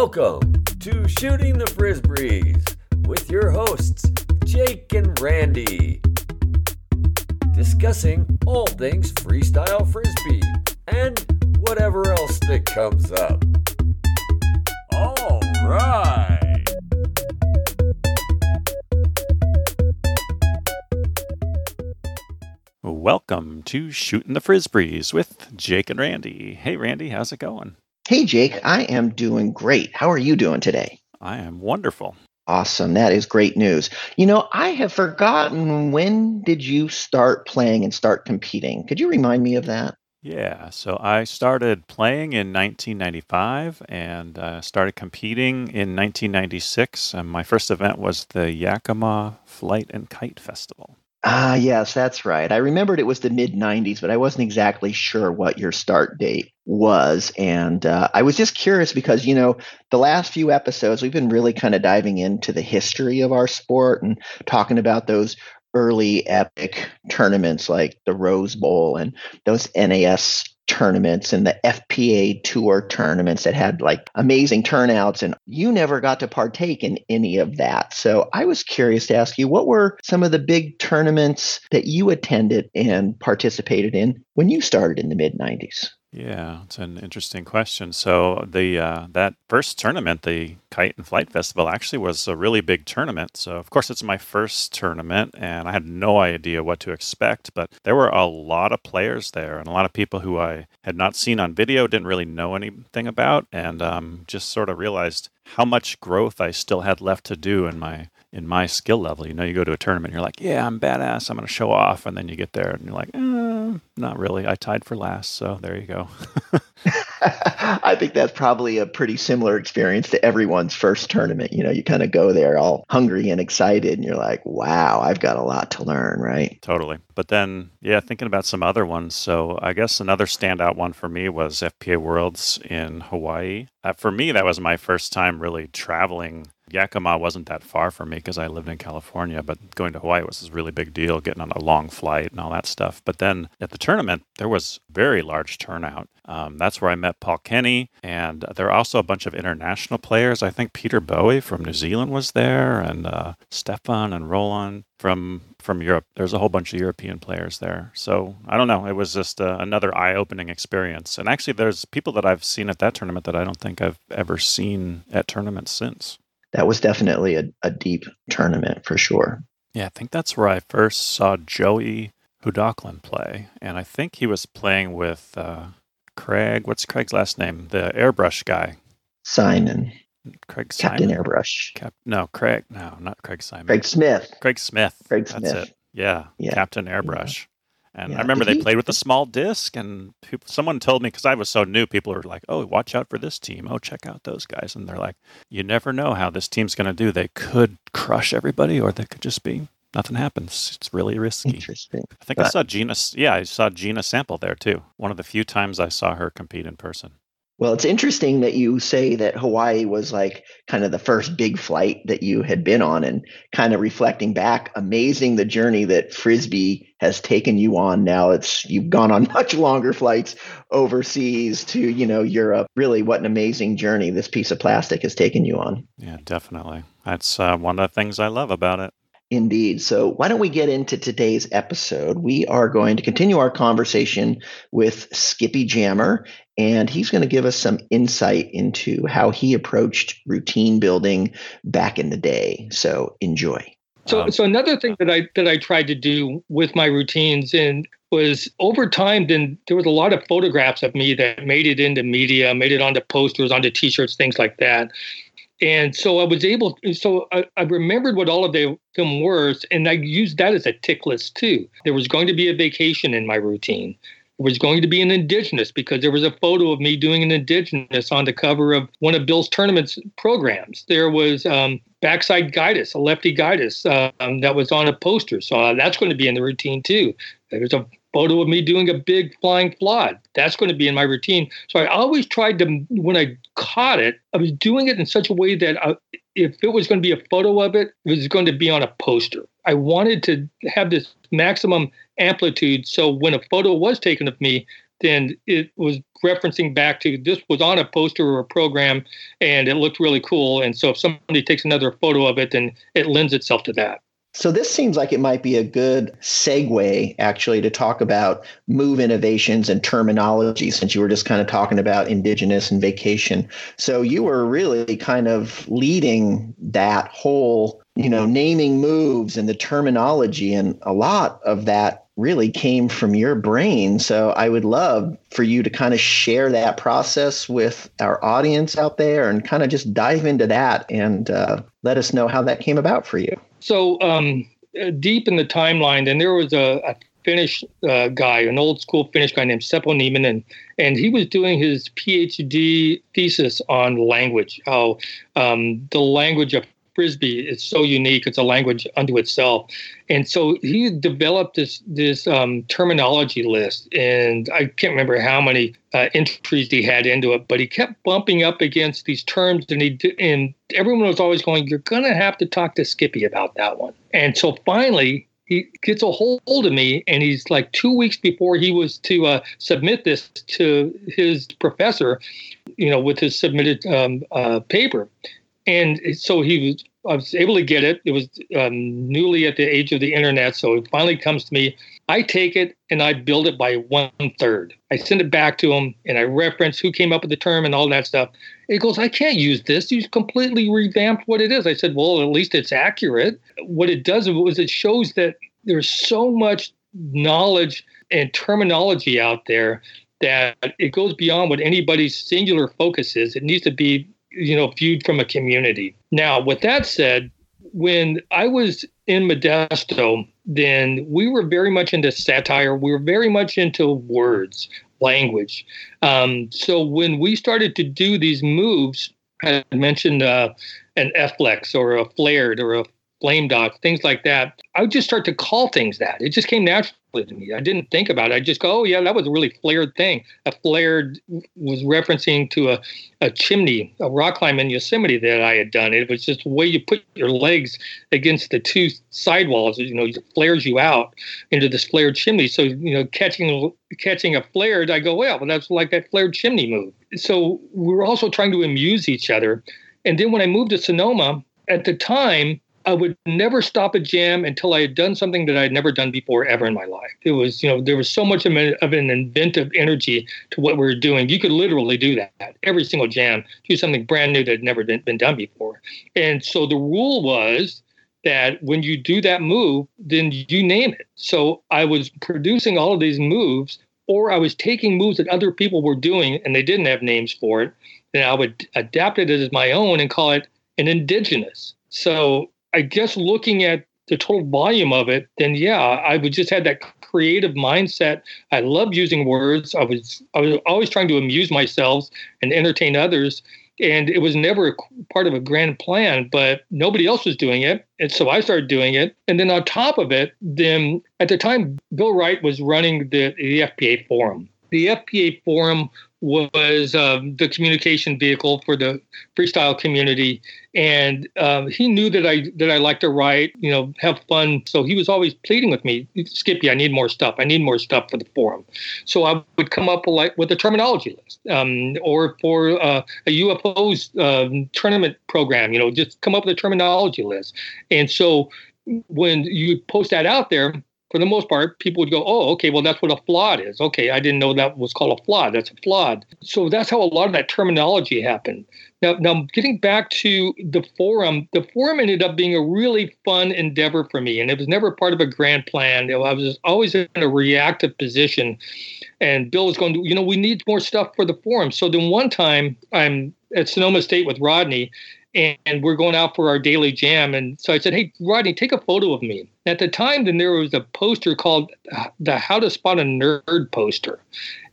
Welcome to Shooting the Frisbees with your hosts, Jake and Randy. Discussing all things freestyle frisbee and whatever else that comes up. All right. Welcome to Shooting the Frisbees with Jake and Randy. Hey, Randy, how's it going? Hey, Jake, I am doing great. How are you doing today? I am wonderful. Awesome. That is great news. You know, I have forgotten when did you start playing and start competing? Could you remind me of that? Yeah, so I started playing in 1995 and uh, started competing in 1996. And my first event was the Yakima Flight and Kite Festival. Ah, yes, that's right. I remembered it was the mid 90s, but I wasn't exactly sure what your start date was. And uh, I was just curious because, you know, the last few episodes, we've been really kind of diving into the history of our sport and talking about those early epic tournaments like the Rose Bowl and those NAS tournaments and the FPA tour tournaments that had like amazing turnouts and you never got to partake in any of that. So I was curious to ask you what were some of the big tournaments that you attended and participated in when you started in the mid 90s? Yeah, it's an interesting question. So the uh, that first tournament, the Kite and Flight Festival, actually was a really big tournament. So of course it's my first tournament, and I had no idea what to expect. But there were a lot of players there, and a lot of people who I had not seen on video, didn't really know anything about, and um, just sort of realized how much growth I still had left to do in my in my skill level. You know, you go to a tournament, you're like, yeah, I'm badass, I'm going to show off, and then you get there and you're like, eh, not really. I tied for last, so there you go. I think that's probably a pretty similar experience to everyone's first tournament. You know, you kind of go there all hungry and excited, and you're like, wow, I've got a lot to learn, right? Totally. But then, yeah, thinking about some other ones. So I guess another standout one for me was FPA Worlds in Hawaii. Uh, for me, that was my first time really traveling Yakima wasn't that far for me because I lived in California, but going to Hawaii was a really big deal, getting on a long flight and all that stuff. But then at the tournament, there was very large turnout. Um, that's where I met Paul Kenny, and there are also a bunch of international players. I think Peter Bowie from New Zealand was there, and uh, Stefan and Roland from from Europe. There's a whole bunch of European players there. So I don't know. It was just uh, another eye-opening experience. And actually, there's people that I've seen at that tournament that I don't think I've ever seen at tournaments since that was definitely a, a deep tournament for sure. Yeah, I think that's where I first saw Joey Hudoklin play, and I think he was playing with uh, Craig. What's Craig's last name? The airbrush guy. Simon. Craig Simon. Captain Airbrush. Cap- no, Craig. No, not Craig Simon. Craig Smith. Craig Smith. Craig Smith. That's it. Yeah. Yeah. Captain Airbrush. And Yeah. I remember Did they he- played with a small disc, and people, someone told me because I was so new, people were like, "Oh, watch out for this team. Oh, check out those guys." And they're like, "You never know how this team's going to do. They could crush everybody, or they could just be nothing happens. It's really risky." Interesting. I think I saw Gina. Yeah, I saw Gina Sample there too. One of the few times I saw her compete in person. Well, it's interesting that you say that Hawaii was like kind of the first big flight that you had been on and kind of reflecting back, amazing the journey that Frisbee has taken you on. Now it's you've gone on much longer flights overseas to, you know, Europe. Really what an amazing journey this piece of plastic has taken you on. Yeah, definitely. That's uh, one of the things I love about it. Indeed. So, why don't we get into today's episode? We are going to continue our conversation with Skippy Jammer, and he's going to give us some insight into how he approached routine building back in the day. So, enjoy. So, Um, so another thing that I that I tried to do with my routines and was over time. Then there was a lot of photographs of me that made it into media, made it onto posters, onto T-shirts, things like that. And so I was able. So I, I remembered what all of them were, and I used that as a tick list too. There was going to be a vacation in my routine. There was going to be an indigenous because there was a photo of me doing an indigenous on the cover of one of Bill's tournaments programs. There was um, backside guidus, a lefty guidus um, that was on a poster. So uh, that's going to be in the routine too. There's a photo of me doing a big flying flod. That's going to be in my routine. So I always tried to, when I caught it, I was doing it in such a way that I, if it was going to be a photo of it, it was going to be on a poster. I wanted to have this maximum amplitude. So when a photo was taken of me, then it was referencing back to this was on a poster or a program and it looked really cool. And so if somebody takes another photo of it, then it lends itself to that. So this seems like it might be a good segue actually to talk about move innovations and terminology since you were just kind of talking about indigenous and vacation. So you were really kind of leading that whole, you know, naming moves and the terminology and a lot of that really came from your brain. So I would love for you to kind of share that process with our audience out there and kind of just dive into that and uh, let us know how that came about for you. So um, uh, deep in the timeline, and there was a, a Finnish uh, guy, an old school Finnish guy named Seppo Nieminen, and he was doing his PhD thesis on language, how um, the language of frisbee is so unique. It's a language unto itself, and so he developed this this um, terminology list, and I can't remember how many uh, entries he had into it, but he kept bumping up against these terms, and he and everyone was always going, "You're gonna have to talk to Skippy about that one." And so finally, he gets a hold of me and he's like two weeks before he was to uh, submit this to his professor you know with his submitted um, uh, paper and so he was I was able to get it. It was um, newly at the age of the internet, so it finally comes to me. I take it and I build it by one third. I send it back to him and I reference who came up with the term and all that stuff. It goes, I can't use this. You completely revamped what it is. I said, Well, at least it's accurate. What it does is it shows that there's so much knowledge and terminology out there that it goes beyond what anybody's singular focus is. It needs to be you know, viewed from a community. Now, with that said, when I was in Modesto, then we were very much into satire. We were very much into words, language. Um, so when we started to do these moves, I mentioned uh, an F-flex or a flared or a flame dot, things like that. I would just start to call things that. It just came naturally to me. I didn't think about it. I just go, oh yeah, that was a really flared thing. A flared was referencing to a, a chimney, a rock climb in Yosemite that I had done. It was just the way you put your legs against the two sidewalls. You know, it flares you out into this flared chimney. So you know, catching catching a flared, I go, well, well that's like that flared chimney move. So we we're also trying to amuse each other. And then when I moved to Sonoma, at the time, I would never stop a jam until I had done something that I had never done before ever in my life. It was, you know, there was so much of an inventive energy to what we were doing. You could literally do that every single jam, do something brand new that had never been, been done before. And so the rule was that when you do that move, then you name it. So I was producing all of these moves, or I was taking moves that other people were doing and they didn't have names for it. Then I would adapt it as my own and call it an indigenous. So I guess looking at the total volume of it, then yeah, I would just have that creative mindset. I love using words. I was I was always trying to amuse myself and entertain others. And it was never part of a grand plan, but nobody else was doing it. And so I started doing it. And then on top of it, then at the time, Bill Wright was running the, the FPA forum. The FPA forum was um, the communication vehicle for the freestyle community, and um, he knew that I that I liked to write, you know, have fun. So he was always pleading with me, Skippy, I need more stuff. I need more stuff for the forum. So I would come up with like with a terminology list, um, or for uh, a UFOs um, tournament program, you know, just come up with a terminology list. And so when you post that out there, for the most part, people would go, oh, okay, well, that's what a FLOD is. Okay, I didn't know that was called a FLOD. That's a FLOD. So that's how a lot of that terminology happened. Now, now getting back to the forum, the forum ended up being a really fun endeavor for me, and it was never part of a grand plan. I was always in a reactive position, and Bill was going, to, you know, we need more stuff for the forum. So then one time, I'm at Sonoma State with Rodney, and we're going out for our daily jam. And so I said, Hey, Rodney, take a photo of me. At the time, then there was a poster called the How to Spot a Nerd poster.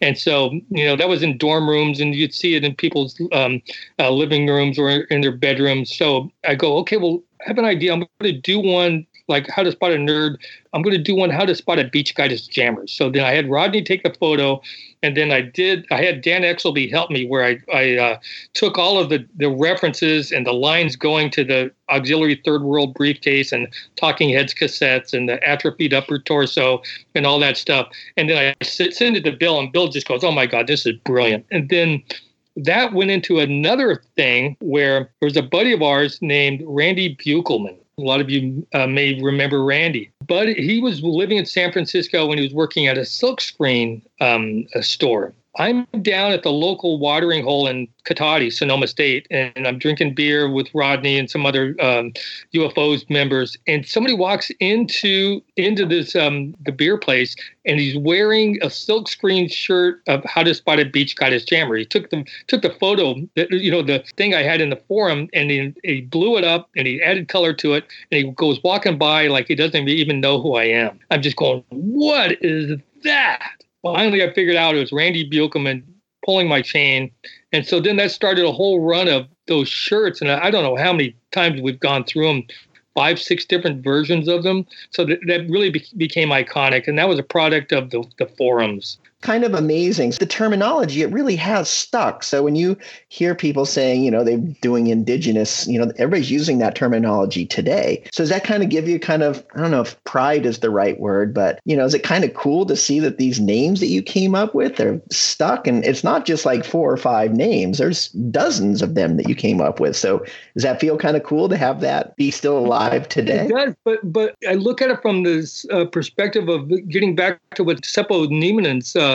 And so, you know, that was in dorm rooms and you'd see it in people's um, uh, living rooms or in their bedrooms. So I go, okay, well, I have an idea. I'm going to do one like how to spot a nerd. I'm going to do one how to spot a beach guy as jammers. So then I had Rodney take the photo, and then I did. I had Dan Exelby help me where I I uh, took all of the the references and the lines going to the auxiliary third world briefcase and Talking Heads cassettes and the atrophied upper torso and all that stuff, and then I send it to Bill, and Bill just goes, "Oh my God, this is brilliant!" And then that went into another thing where there was a buddy of ours named Randy Buchelman. A lot of you uh, may remember Randy, but he was living in San Francisco when he was working at a silkscreen um, store. I'm down at the local watering hole in Cotati, Sonoma State, and I'm drinking beer with Rodney and some other um, UFOs members. And somebody walks into into this um, the beer place, and he's wearing a silkscreen shirt of How to Spot a Beach Goddess Jammer. He took the took the photo, that, you know, the thing I had in the forum, and he, he blew it up and he added color to it, and he goes walking by like he doesn't even know who I am. I'm just going, what is that? Finally I figured out it was Randy Buchelman pulling my chain. And so then that started a whole run of those shirts. And I don't know how many times we've gone through them five, six different versions of them. So that, that really be- became iconic. And that was a product of the, the forums kind of amazing. The terminology, it really has stuck. So when you hear people saying, you know, they're doing indigenous, you know, everybody's using that terminology today. So does that kind of give you kind of, I don't know if pride is the right word, but, you know, is it kind of cool to see that these names that you came up with are stuck? And it's not just like four or five names, there's dozens of them that you came up with. So does that feel kind of cool to have that be still alive today? It does, but, but I look at it from this uh, perspective of getting back to what Seppo Nieminen's uh,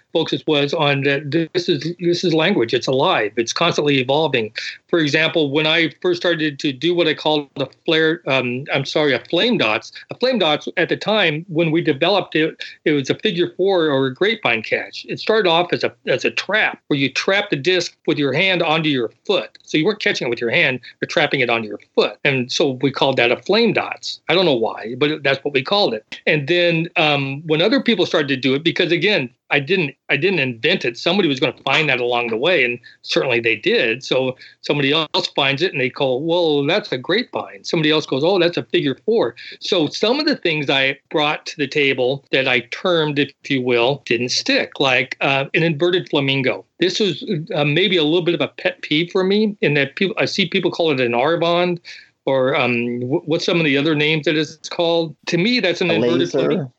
focus was on that this is this is language. It's alive. It's constantly evolving. For example, when I first started to do what I called a flare, um, I'm sorry, a flame dots. A flame dots at the time when we developed it, it was a figure four or a grapevine catch. It started off as a as a trap where you trap the disc with your hand onto your foot. So you weren't catching it with your hand, you're trapping it onto your foot. And so we called that a flame dots. I don't know why, but that's what we called it. And then um, when other people started to do it, because again, I didn't I didn't invent it. Somebody was going to find that along the way, and certainly they did. So somebody else finds it, and they call, well, that's a grapevine. Somebody else goes, oh, that's a figure four. So some of the things I brought to the table that I termed, if you will, didn't stick, like uh, an inverted flamingo. This was uh, maybe a little bit of a pet peeve for me, in that people I see people call it an R bond or um, what's some of the other names that it's called? To me, that's an a inverted laser. flamingo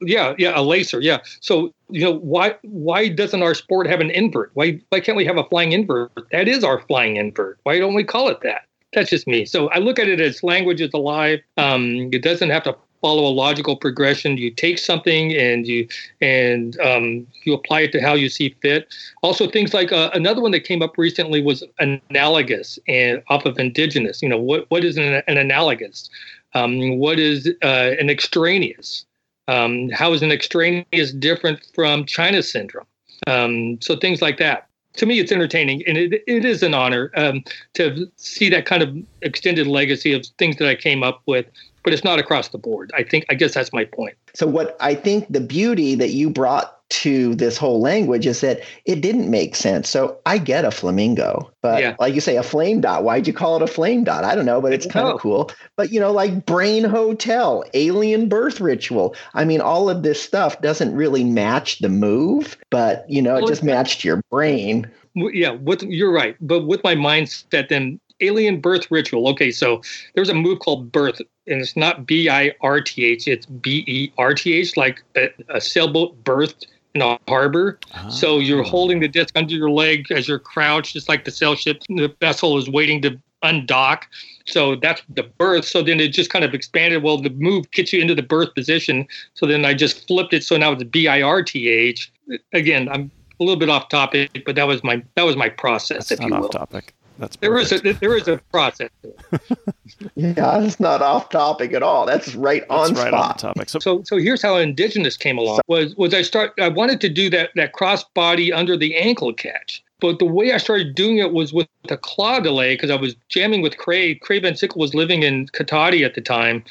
yeah yeah a laser yeah. So you know why why doesn't our sport have an invert? Why why can't we have a flying invert? That is our flying invert. Why don't we call it that? That's just me. So i look at it as language is alive. Um, it doesn't have to follow a logical progression. You take something and you and um, you apply it to how you see fit. Also things like uh, another one that came up recently was analogous and off of indigenous. You know what what is an, an analogous? Um, what is uh, an extraneous um, how is an extraneous different from China syndrome? Um, so things like that. To me, it's entertaining, and it, it is an honor um, to see that kind of extended legacy of things that I came up with. But it's not across the board. I think. I guess that's my point. So what I think the beauty that you brought to this whole language is that it didn't make sense. So I get a flamingo, but yeah. like you say, a flame dot. Why'd you call it a flame dot? I don't know, but it's kind of cool. But you know, like brain hotel, alien birth ritual. I mean, all of this stuff doesn't really match the move, but you know, it just matched your brain. Yeah, with you're right. But with my mindset, then alien birth ritual. Okay, so there's a move called birth, and it's not B I R T H, it's B E R T H, like a, a sailboat birthed in a harbor. So you're ah. holding the disc under your leg as you're crouched, just like the sail ship. The vessel is waiting to undock. So that's the birth. So then it just kind of expanded. Well, the move gets you into the birth position. So then I just flipped it. So now it's B I R T H. Again, I'm a little bit off topic, but that was my that was my process. That's if you will. off topic. That's there is a there is a process. yeah, it's not off topic at all. That's right on That's right spot. on topic. So, so so here's how indigenous came along. Was was I start I wanted to do that that cross body under the ankle catch. But the way I started doing it was with the claw delay because I was jamming with Craig. Craig Van Sickle was living in Cotati at the time.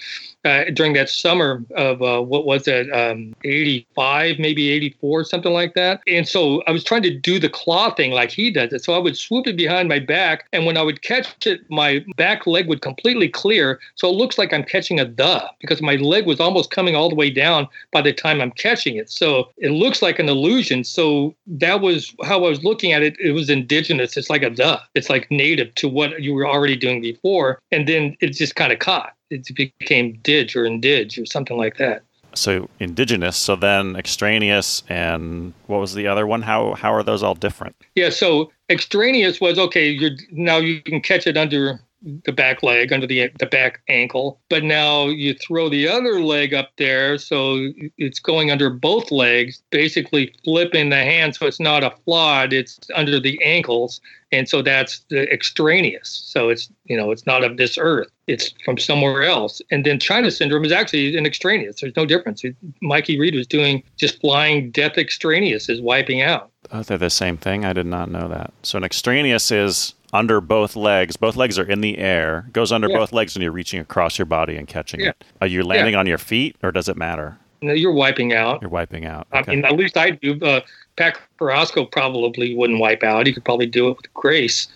Uh, during that summer of uh, what was it, um, 85, maybe 84, something like that. And so I was trying to do the claw thing like he does it. So I would swoop it behind my back, and when I would catch it, my back leg would completely clear. So it looks like I'm catching a duh because my leg was almost coming all the way down by the time I'm catching it. So it looks like an illusion. So that was how I was looking at it. It was indigenous. It's like a duh, It's like native to what you were already doing before. And then it just kind of caught. It became dig or indig or something like that. So indigenous. So then extraneous, and what was the other one? How how are those all different? Yeah. So extraneous was okay. You're now you can catch it under the back leg under the the back ankle. But now you throw the other leg up there so it's going under both legs basically flipping the hand so it's not a flawed it's under the ankles. And so that's the extraneous. So it's you know it's not of this earth. It's from somewhere else. And then china syndrome is actually an extraneous. There's no difference. Mikey reed was doing just flying death extraneous is wiping out oh they're the same thing i did not know that so an extraneous is under both legs. Both legs are in the air. Goes under yeah. both legs when you're reaching across your body and catching yeah. it. Are you landing yeah. on your feet, or does it matter? No, you're wiping out. You're wiping out. Okay. I mean, at least I do. Uh, Pat Carrasco probably wouldn't wipe out. He could probably do it with grace,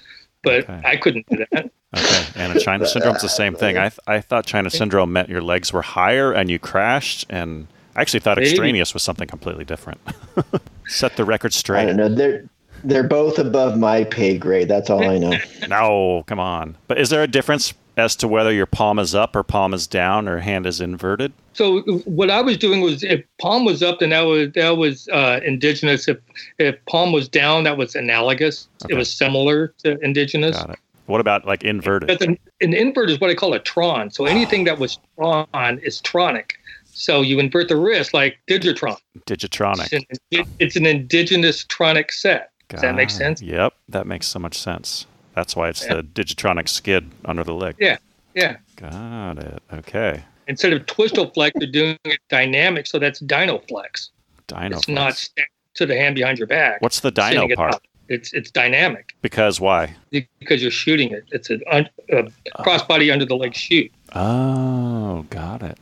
but okay. I couldn't do that. Okay, and a China syndrome's the same thing. I th- I thought China syndrome meant your legs were higher and you crashed, and I actually thought Maybe. extraneous was something completely different. Set the record straight. I don't know. There, they're both above my pay grade. That's all I know. no, come on. But is there a difference as to whether your palm is up or palm is down or hand is inverted? So what I was doing was if palm was up, then that was that was uh, indigenous. If if palm was down, that was analogous. Okay. It was similar to indigenous. Got it. What about like inverted? An, an invert is what I call a tron. So anything that was tron is tronic. So you invert the wrist like Digitron. Digitronic. It's an, it's an indigenous tronic set. Does that make sense? Yep, that makes so much sense. That's why it's yeah. the Digitronic skid under the leg. Yeah, yeah. Got it. Okay. Instead of Twistoflex, they're doing it dynamic, so that's Dynoflex. Dynoflex. It's not to the hand behind your back. What's the dyno part? It's it's dynamic. Because why? Because you're shooting it. It's a, a crossbody under the leg shoot. Oh, got it.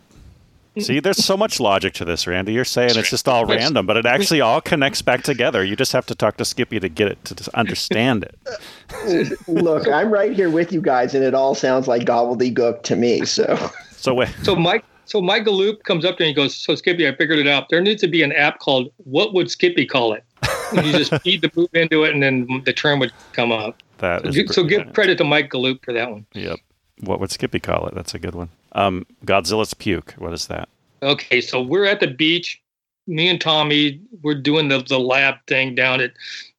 See, there's so much logic to this, Randy. You're saying it's just all random, but it actually all connects back together. You just have to talk to Skippy to get it to understand it. Look, I'm right here with you guys, and it all sounds like gobbledygook to me. So, so wait. So Mike, so Mike Galoob comes up to me and he goes, "So Skippy, I figured it out. There needs to be an app called What Would Skippy Call It? And you just feed the move into it, and then the term would come up. That so, so give credit to Mike Galoob for that one. Yep. What would Skippy call it? That's a good one. Um, Godzilla's puke. What is that? Okay, so we're at the beach. Me and Tommy, we're doing the, the lab thing down at,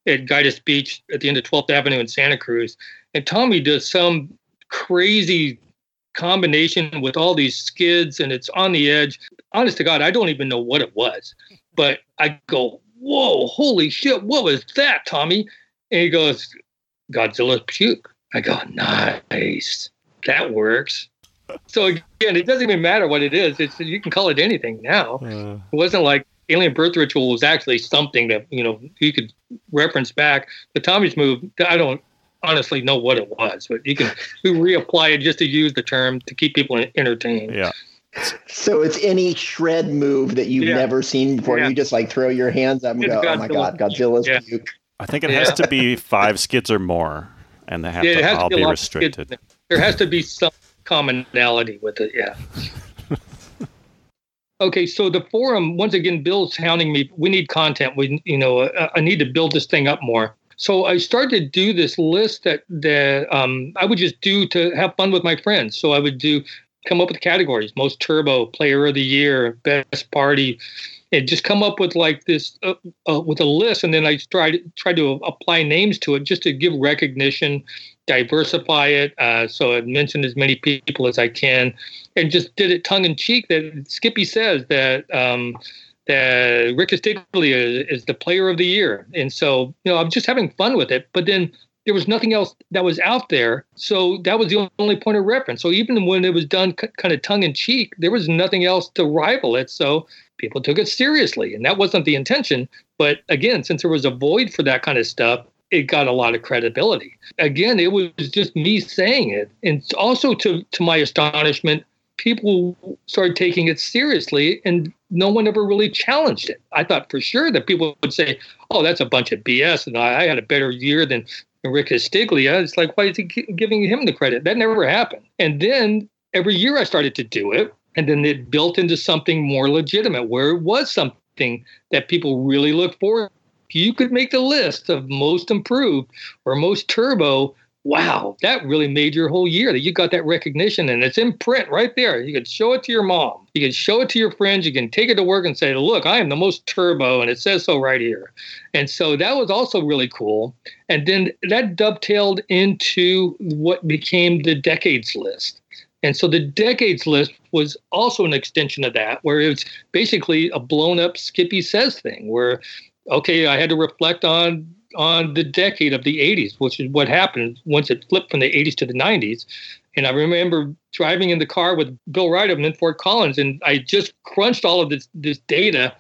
at Gaitas Beach at the end of 12th Avenue in Santa Cruz. And Tommy does some crazy combination with all these skids and it's on the edge. Honest to God, I don't even know what it was. But I go, whoa, holy shit, what was that, Tommy? And he goes, Godzilla puke. I go, nice. That works so again, it doesn't even matter what it is. It's you can call it anything now. Uh, it wasn't like alien birth ritual was actually something that you know you could reference back. The Tommy's move, I don't honestly know what it was, but you can we reapply it just to use the term to keep people entertained. Yeah. So it's any shred move that you've yeah. never seen before. Yeah. You just like throw your hands up and it's go, Godzilla. "Oh my god, Godzilla's yeah. puke." I think it has to be five skids or more, and they have to all be, be restricted. There has to be some commonality with it. Yeah. okay, so the forum once again, Bill's hounding me. We need content. We, you know, uh, I need to build this thing up more. So I started to do this list that that um, I would just do to have fun with my friends. So I would do come up with categories: most turbo, player of the year, best party, and just come up with like this uh, uh, with a list. And then I tried try to apply names to it just to give recognition diversify it. Uh, so I mentioned as many people as I can, and just did it tongue in cheek. That Skippy says that um, that Rick Castiglia is, is the player of the year, and so you know I'm just having fun with it. But then there was nothing else that was out there, so that was the only point of reference. So even when it was done c- kind of tongue in cheek, there was nothing else to rival it. So people took it seriously, and that wasn't the intention. But again, since there was a void for that kind of stuff, it got a lot of credibility. Again, it was just me saying it. And also to to my astonishment, people started taking it seriously and no one ever really challenged it. I thought for sure that people would say, oh, that's a bunch of BS. And I, I had a better year than Rick Castiglia. It's like, why is he giving him the credit? That never happened. And then every year I started to do it. And then it built into something more legitimate where it was something that people really looked forward you could make the list of most improved or most turbo wow, that really made your whole year that you got that recognition and it's in print right there. You could show it to your mom. You can show it to your friends. You can take it to work and say, look, I am the most turbo. And it says so right here. And so that was also really cool. And then that dovetailed into what became the decades list. And so the decades list was also an extension of that, where it's basically a blown up Skippy Says thing, where, okay, I had to reflect on on the decade of the 80s, which is what happened once it flipped from the 80s to the 90s. And I remember driving in the car with Bill Wright in Fort Collins, and I just crunched all of this this data.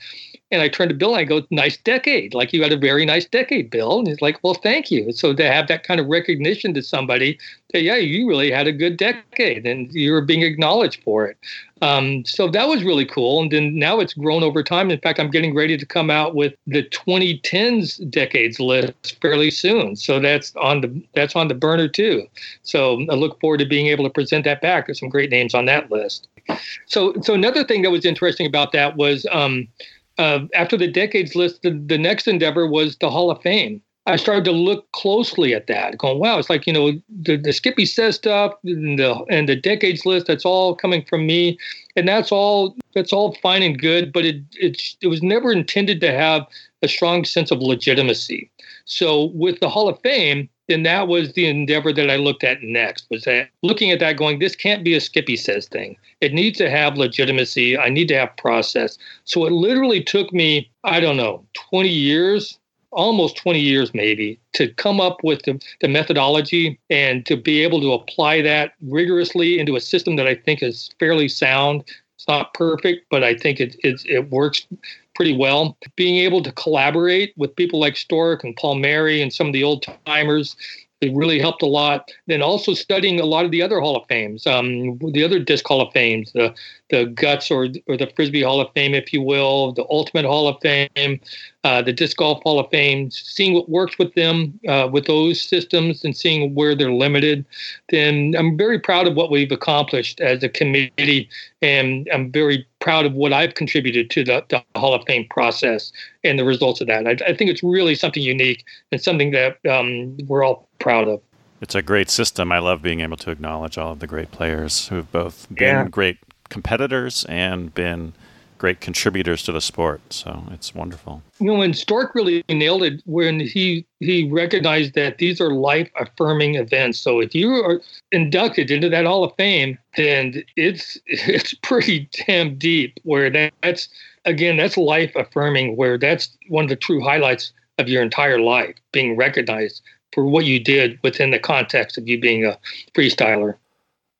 And I turned to Bill and I go, "Nice decade! Like you had a very nice decade, Bill." And he's like, "Well, thank you." So to have that kind of recognition to somebody, that yeah, you really had a good decade, and you were being acknowledged for it. Um, so that was really cool. And then now it's grown over time. In fact, I'm getting ready to come out with the 2010s decades list fairly soon. So that's on the that's on the burner too. So I look forward to being able to present that back. There's some great names on that list. So so another thing that was interesting about that was um, uh, after the decades list, the, the next endeavor was the Hall of Fame. I started to look closely at that, going, wow, it's like, you know, the, the Skippy says stuff and the, and the decades list, that's all coming from me. And that's all, that's all fine and good, but it, it's, it was never intended to have a strong sense of legitimacy. So with the Hall of Fame, then that was the endeavor that I looked at next was that looking at that going, this can't be a Skippy says thing. It needs to have legitimacy. I need to have process. So it literally took me, I don't know, 20 years almost 20 years maybe to come up with the, the, methodology and to be able to apply that rigorously into a system that I think is fairly sound. It's not perfect, but I think it, it, it works pretty well. Being able to collaborate with people like Stork and Paul Mary and some of the old timers it really helped a lot. Then also studying a lot of the other Hall of Fames, um, the other disc Hall of Fames, the the Guts or or the Frisbee Hall of Fame, if you will, the Ultimate Hall of Fame, uh, the Disc Golf Hall of Fame, seeing what works with them, uh, with those systems, and seeing where they're limited. Then I'm very proud of what we've accomplished as a committee, and I'm very proud of what I've contributed to the, the Hall of Fame process and the results of that. I, I think it's really something unique and something that um, we're all proud of. It's a great system. I love being able to acknowledge all of the great players who've both been yeah. great competitors and been great contributors to the sport. So it's wonderful. You know, when Stork really nailed it when he he recognized that these are life affirming events. So if you are inducted into that Hall of Fame, then it's it's pretty damn deep. Where that, that's again, that's life affirming. Where that's one of the true highlights of your entire life, being recognized for what you did within the context of you being a freestyler.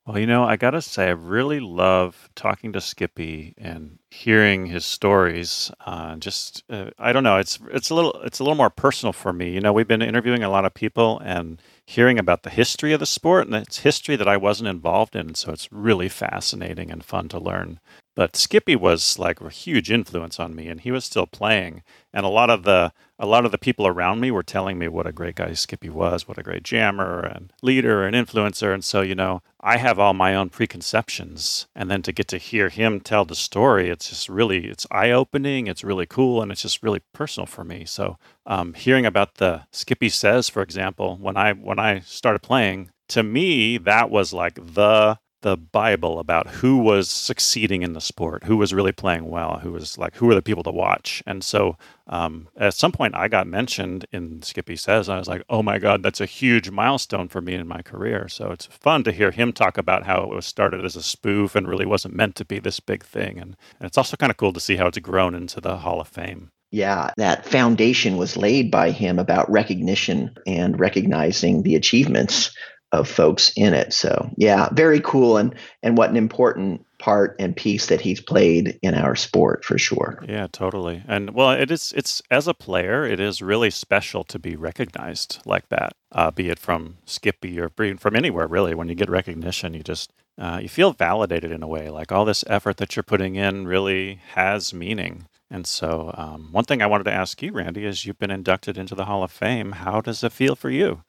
Well, you know, I gotta say, I really love talking to Skippy and hearing his stories. Uh, just, uh, I don't know, it's it's a little it's a little more personal for me. You know, we've been interviewing a lot of people and hearing about the history of the sport, and it's history that I wasn't involved in. So it's really fascinating and fun to learn. But Skippy was like a huge influence on me, and he was still playing. And a lot of the a lot of the people around me were telling me what a great guy Skippy was, what a great jammer and leader and influencer. And so, you know, I have all my own preconceptions. And then to get to hear him tell the story, it's just really, it's eye opening. It's really cool. And it's just really personal for me. So um, hearing about the Skippy Says, for example, when I, when I started playing, to me, that was like the the Bible about who was succeeding in the sport, who was really playing well, who was like, who were the people to watch. And so um, at some point, I got mentioned in Skippy Says, I was like, oh my God, that's a huge milestone for me in my career. So it's fun to hear him talk about how it was started as a spoof and really wasn't meant to be this big thing. And, and it's also kind of cool to see how it's grown into the Hall of Fame. Yeah, that foundation was laid by him about recognition and recognizing the achievements of folks in it. So yeah, very cool and and what an important part and piece that he's played in our sport for sure. Yeah, totally. And well, it is it's as a player, it is really special to be recognized like that. Uh, be it from Skippy or from anywhere really. When you get recognition, you just uh, you feel validated in a way. Like all this effort that you're putting in really has meaning. And so, um, one thing I wanted to ask you, Randy, is you've been inducted into the Hall of Fame. How does it feel for you?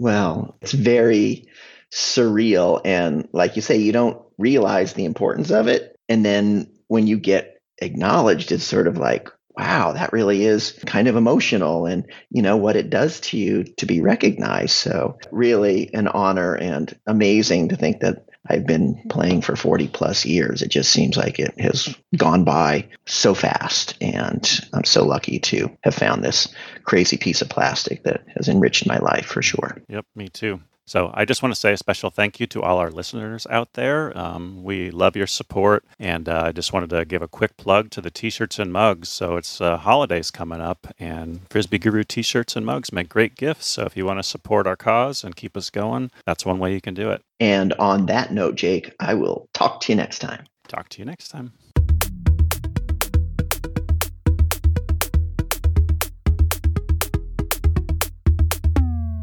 Well, it's very surreal. And like you say, you don't realize the importance of it. And then when you get acknowledged, it's sort of like, wow, that really is kind of emotional and, you know, what it does to you to be recognized. So, really an honor and amazing to think that I've been playing for 40 plus years. It just seems like it has gone by so fast. And I'm so lucky to have found this crazy piece of plastic that has enriched my life for sure. Yep, me too. So I just want to say a special thank you to all our listeners out there. Um, we love your support, and uh, I just wanted to give a quick plug to the T-shirts and mugs. So it's uh, holidays coming up, and Frisbee Guru T-shirts and mugs make great gifts. So if you want to support our cause and keep us going, that's one way you can do it. And on that note, Jake, I will talk to you next time. Talk to you next time.